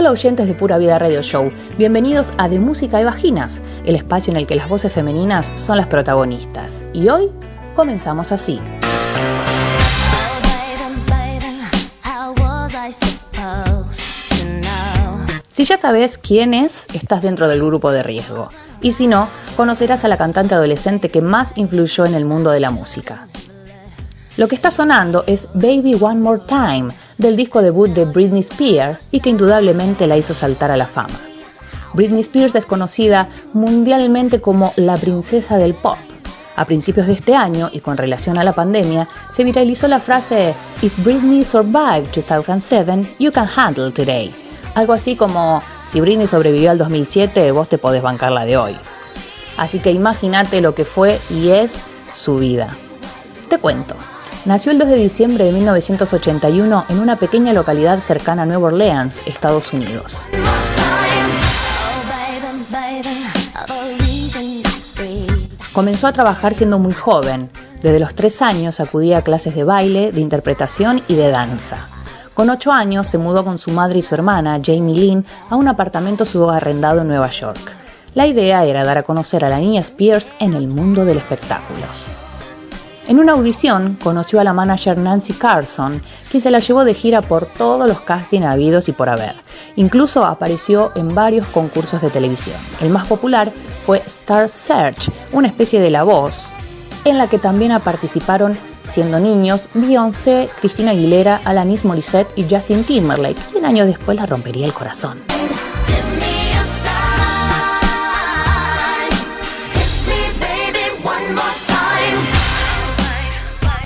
Hola oyentes de Pura Vida Radio Show, bienvenidos a De Música y Vaginas, el espacio en el que las voces femeninas son las protagonistas. Y hoy comenzamos así. Si ya sabes quién es, estás dentro del grupo de riesgo. Y si no, conocerás a la cantante adolescente que más influyó en el mundo de la música. Lo que está sonando es Baby One More Time, del disco debut de Britney Spears y que indudablemente la hizo saltar a la fama. Britney Spears es conocida mundialmente como la princesa del pop. A principios de este año, y con relación a la pandemia, se viralizó la frase If Britney survived 2007, you can handle today. Algo así como, si Britney sobrevivió al 2007, vos te podés bancar la de hoy. Así que imagínate lo que fue y es su vida. Te cuento. Nació el 2 de diciembre de 1981 en una pequeña localidad cercana a Nueva Orleans, Estados Unidos. Comenzó a trabajar siendo muy joven. Desde los tres años acudía a clases de baile, de interpretación y de danza. Con ocho años se mudó con su madre y su hermana, Jamie Lynn, a un apartamento subarrendado en Nueva York. La idea era dar a conocer a la niña Spears en el mundo del espectáculo. En una audición conoció a la manager Nancy Carson, quien se la llevó de gira por todos los castings habidos y por haber. Incluso apareció en varios concursos de televisión. El más popular fue Star Search, una especie de La Voz, en la que también participaron siendo niños Beyoncé, Cristina Aguilera, Alanis Morissette y Justin Timberlake, quien años después la rompería el corazón.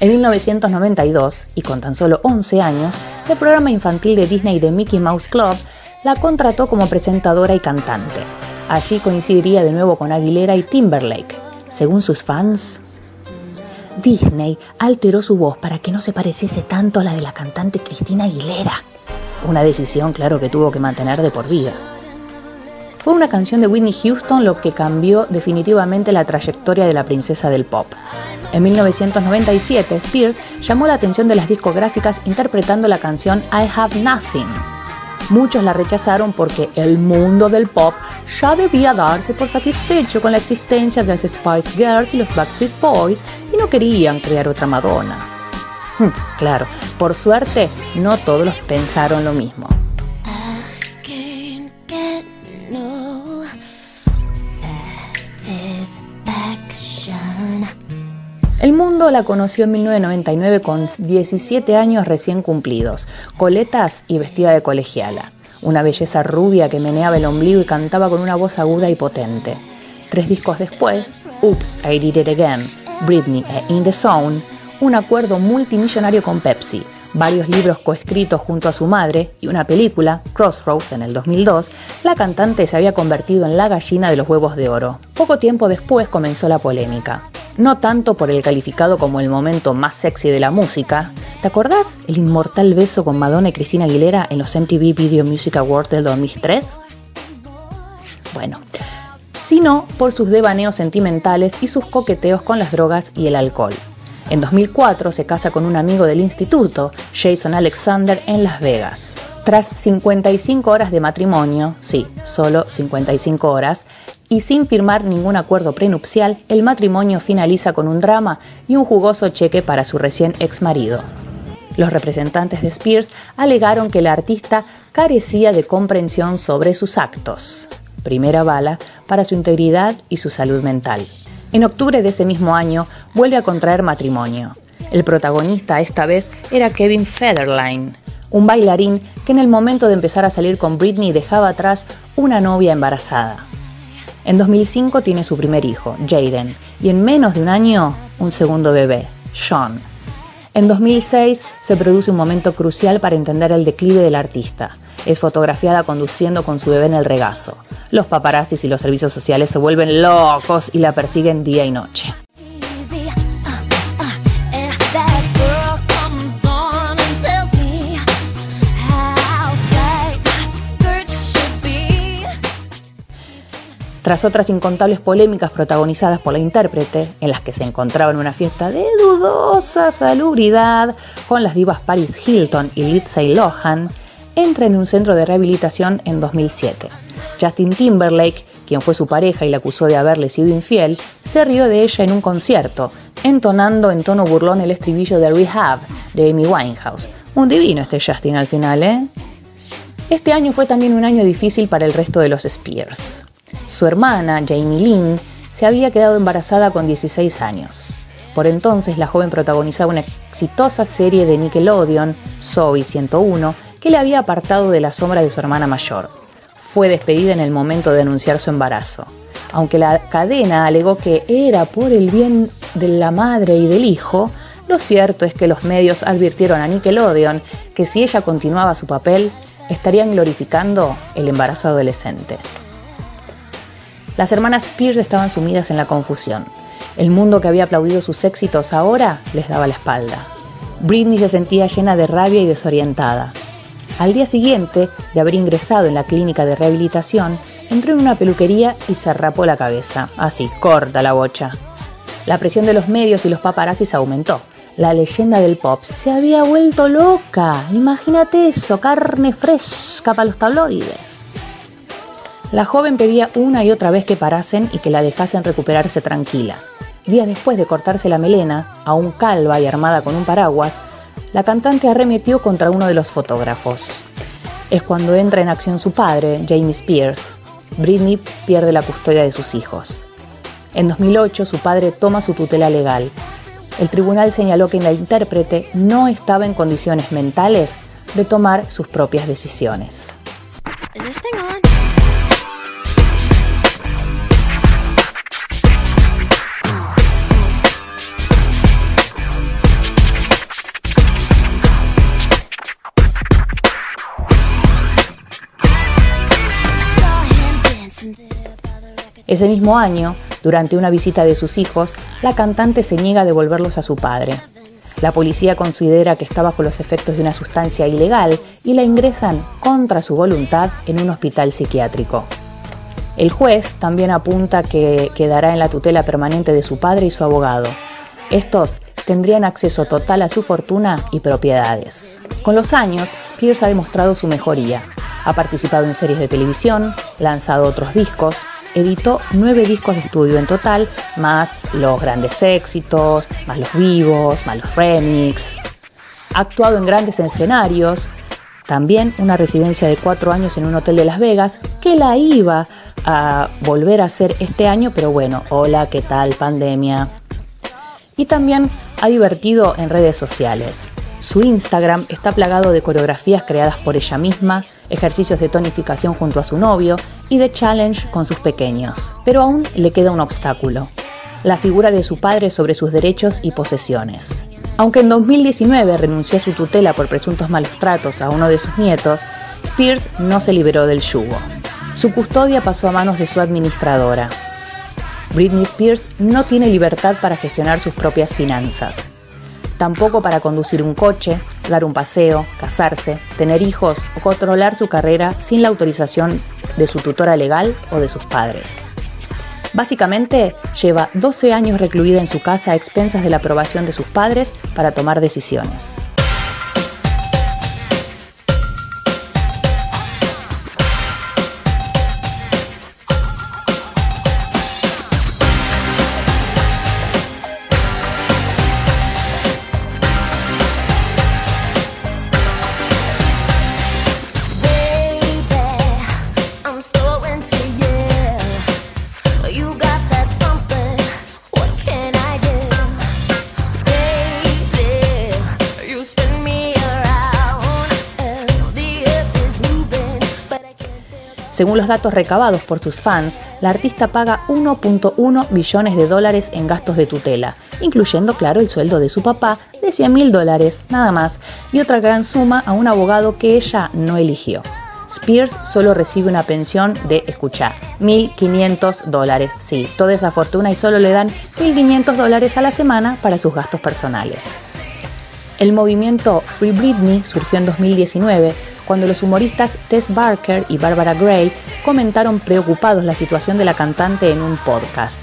En 1992, y con tan solo 11 años, el programa infantil de Disney The Mickey Mouse Club la contrató como presentadora y cantante. Allí coincidiría de nuevo con Aguilera y Timberlake. Según sus fans, Disney alteró su voz para que no se pareciese tanto a la de la cantante Cristina Aguilera. Una decisión, claro, que tuvo que mantener de por vida. Fue una canción de Whitney Houston lo que cambió definitivamente la trayectoria de la princesa del pop. En 1997, Spears llamó la atención de las discográficas interpretando la canción I Have Nothing. Muchos la rechazaron porque el mundo del pop ya debía darse por satisfecho con la existencia de las Spice Girls y los Backstreet Boys y no querían crear otra Madonna. Hmm, claro, por suerte no todos pensaron lo mismo. El mundo la conoció en 1999 con 17 años recién cumplidos, coletas y vestida de colegiala. Una belleza rubia que meneaba el ombligo y cantaba con una voz aguda y potente. Tres discos después, Oops, I Did It Again, Britney e In the Zone, un acuerdo multimillonario con Pepsi, varios libros coescritos junto a su madre y una película, Crossroads, en el 2002, la cantante se había convertido en la gallina de los huevos de oro. Poco tiempo después comenzó la polémica no tanto por el calificado como el momento más sexy de la música. ¿Te acordás el inmortal beso con Madonna y Cristina Aguilera en los MTV Video Music Awards del 2003? Bueno, sino por sus devaneos sentimentales y sus coqueteos con las drogas y el alcohol. En 2004 se casa con un amigo del instituto, Jason Alexander, en Las Vegas. Tras 55 horas de matrimonio, sí, solo 55 horas, y sin firmar ningún acuerdo prenupcial, el matrimonio finaliza con un drama y un jugoso cheque para su recién ex marido. Los representantes de Spears alegaron que la artista carecía de comprensión sobre sus actos. Primera bala para su integridad y su salud mental. En octubre de ese mismo año vuelve a contraer matrimonio. El protagonista esta vez era Kevin Federline, un bailarín que en el momento de empezar a salir con Britney dejaba atrás una novia embarazada. En 2005 tiene su primer hijo, Jaden, y en menos de un año un segundo bebé, Sean. En 2006 se produce un momento crucial para entender el declive del artista. Es fotografiada conduciendo con su bebé en el regazo. Los paparazzis y los servicios sociales se vuelven locos y la persiguen día y noche. Tras otras incontables polémicas protagonizadas por la intérprete, en las que se encontraba en una fiesta de dudosa salubridad con las divas Paris Hilton y Lindsay Lohan, entra en un centro de rehabilitación en 2007. Justin Timberlake, quien fue su pareja y la acusó de haberle sido infiel, se rió de ella en un concierto, entonando en tono burlón el estribillo de Rehab de Amy Winehouse. Un divino este Justin al final, ¿eh? Este año fue también un año difícil para el resto de los Spears. Su hermana, Jamie Lynn, se había quedado embarazada con 16 años. Por entonces, la joven protagonizaba una exitosa serie de Nickelodeon, Zoe 101, que le había apartado de la sombra de su hermana mayor. Fue despedida en el momento de anunciar su embarazo. Aunque la cadena alegó que era por el bien de la madre y del hijo, lo cierto es que los medios advirtieron a Nickelodeon que si ella continuaba su papel, estarían glorificando el embarazo adolescente. Las hermanas Spears estaban sumidas en la confusión. El mundo que había aplaudido sus éxitos ahora les daba la espalda. Britney se sentía llena de rabia y desorientada. Al día siguiente de haber ingresado en la clínica de rehabilitación, entró en una peluquería y se rapó la cabeza. Así, corta la bocha. La presión de los medios y los paparazzis aumentó. La leyenda del pop se había vuelto loca. Imagínate eso, carne fresca para los tabloides. La joven pedía una y otra vez que parasen y que la dejasen recuperarse tranquila. Días después de cortarse la melena, aún calva y armada con un paraguas, la cantante arremetió contra uno de los fotógrafos. Es cuando entra en acción su padre, Jamie Spears. Britney pierde la custodia de sus hijos. En 2008 su padre toma su tutela legal. El tribunal señaló que la intérprete no estaba en condiciones mentales de tomar sus propias decisiones. Ese mismo año, durante una visita de sus hijos, la cantante se niega a devolverlos a su padre. La policía considera que está bajo los efectos de una sustancia ilegal y la ingresan contra su voluntad en un hospital psiquiátrico. El juez también apunta que quedará en la tutela permanente de su padre y su abogado. Estos tendrían acceso total a su fortuna y propiedades. Con los años, Spears ha demostrado su mejoría. Ha participado en series de televisión, lanzado otros discos, editó nueve discos de estudio en total, más los grandes éxitos, más los vivos, más los remix. Ha actuado en grandes escenarios, también una residencia de cuatro años en un hotel de Las Vegas, que la iba a volver a hacer este año, pero bueno, hola, ¿qué tal pandemia? Y también ha divertido en redes sociales. Su Instagram está plagado de coreografías creadas por ella misma, ejercicios de tonificación junto a su novio y de challenge con sus pequeños. Pero aún le queda un obstáculo, la figura de su padre sobre sus derechos y posesiones. Aunque en 2019 renunció a su tutela por presuntos malos tratos a uno de sus nietos, Spears no se liberó del yugo. Su custodia pasó a manos de su administradora. Britney Spears no tiene libertad para gestionar sus propias finanzas tampoco para conducir un coche, dar un paseo, casarse, tener hijos o controlar su carrera sin la autorización de su tutora legal o de sus padres. Básicamente, lleva 12 años recluida en su casa a expensas de la aprobación de sus padres para tomar decisiones. Según los datos recabados por sus fans, la artista paga 1.1 billones de dólares en gastos de tutela, incluyendo, claro, el sueldo de su papá de 100 mil dólares, nada más, y otra gran suma a un abogado que ella no eligió. Spears solo recibe una pensión de, escuchar, 1.500 dólares. Sí, toda esa fortuna y solo le dan 1.500 dólares a la semana para sus gastos personales. El movimiento Free Britney surgió en 2019 cuando los humoristas Tess Barker y Barbara Gray comentaron preocupados la situación de la cantante en un podcast.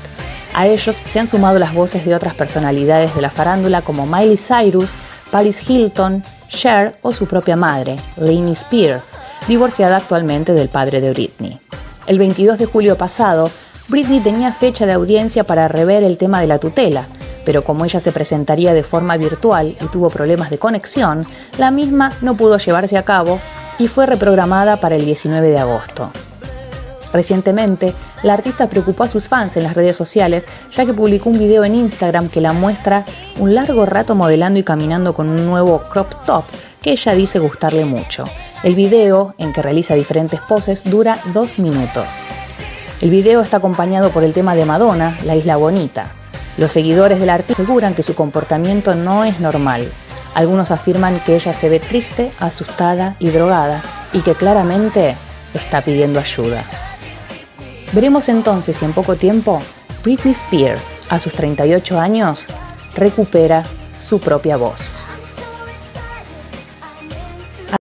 A ellos se han sumado las voces de otras personalidades de la farándula como Miley Cyrus, Paris Hilton, Cher o su propia madre, Lainey Spears, divorciada actualmente del padre de Britney. El 22 de julio pasado, Britney tenía fecha de audiencia para rever el tema de la tutela, pero como ella se presentaría de forma virtual y tuvo problemas de conexión, la misma no pudo llevarse a cabo y fue reprogramada para el 19 de agosto. Recientemente, la artista preocupó a sus fans en las redes sociales ya que publicó un video en Instagram que la muestra un largo rato modelando y caminando con un nuevo crop top que ella dice gustarle mucho. El video, en que realiza diferentes poses, dura dos minutos. El video está acompañado por el tema de Madonna, La Isla Bonita. Los seguidores del artista aseguran que su comportamiento no es normal. Algunos afirman que ella se ve triste, asustada y drogada y que claramente está pidiendo ayuda. Veremos entonces si en poco tiempo Britney Spears, a sus 38 años, recupera su propia voz.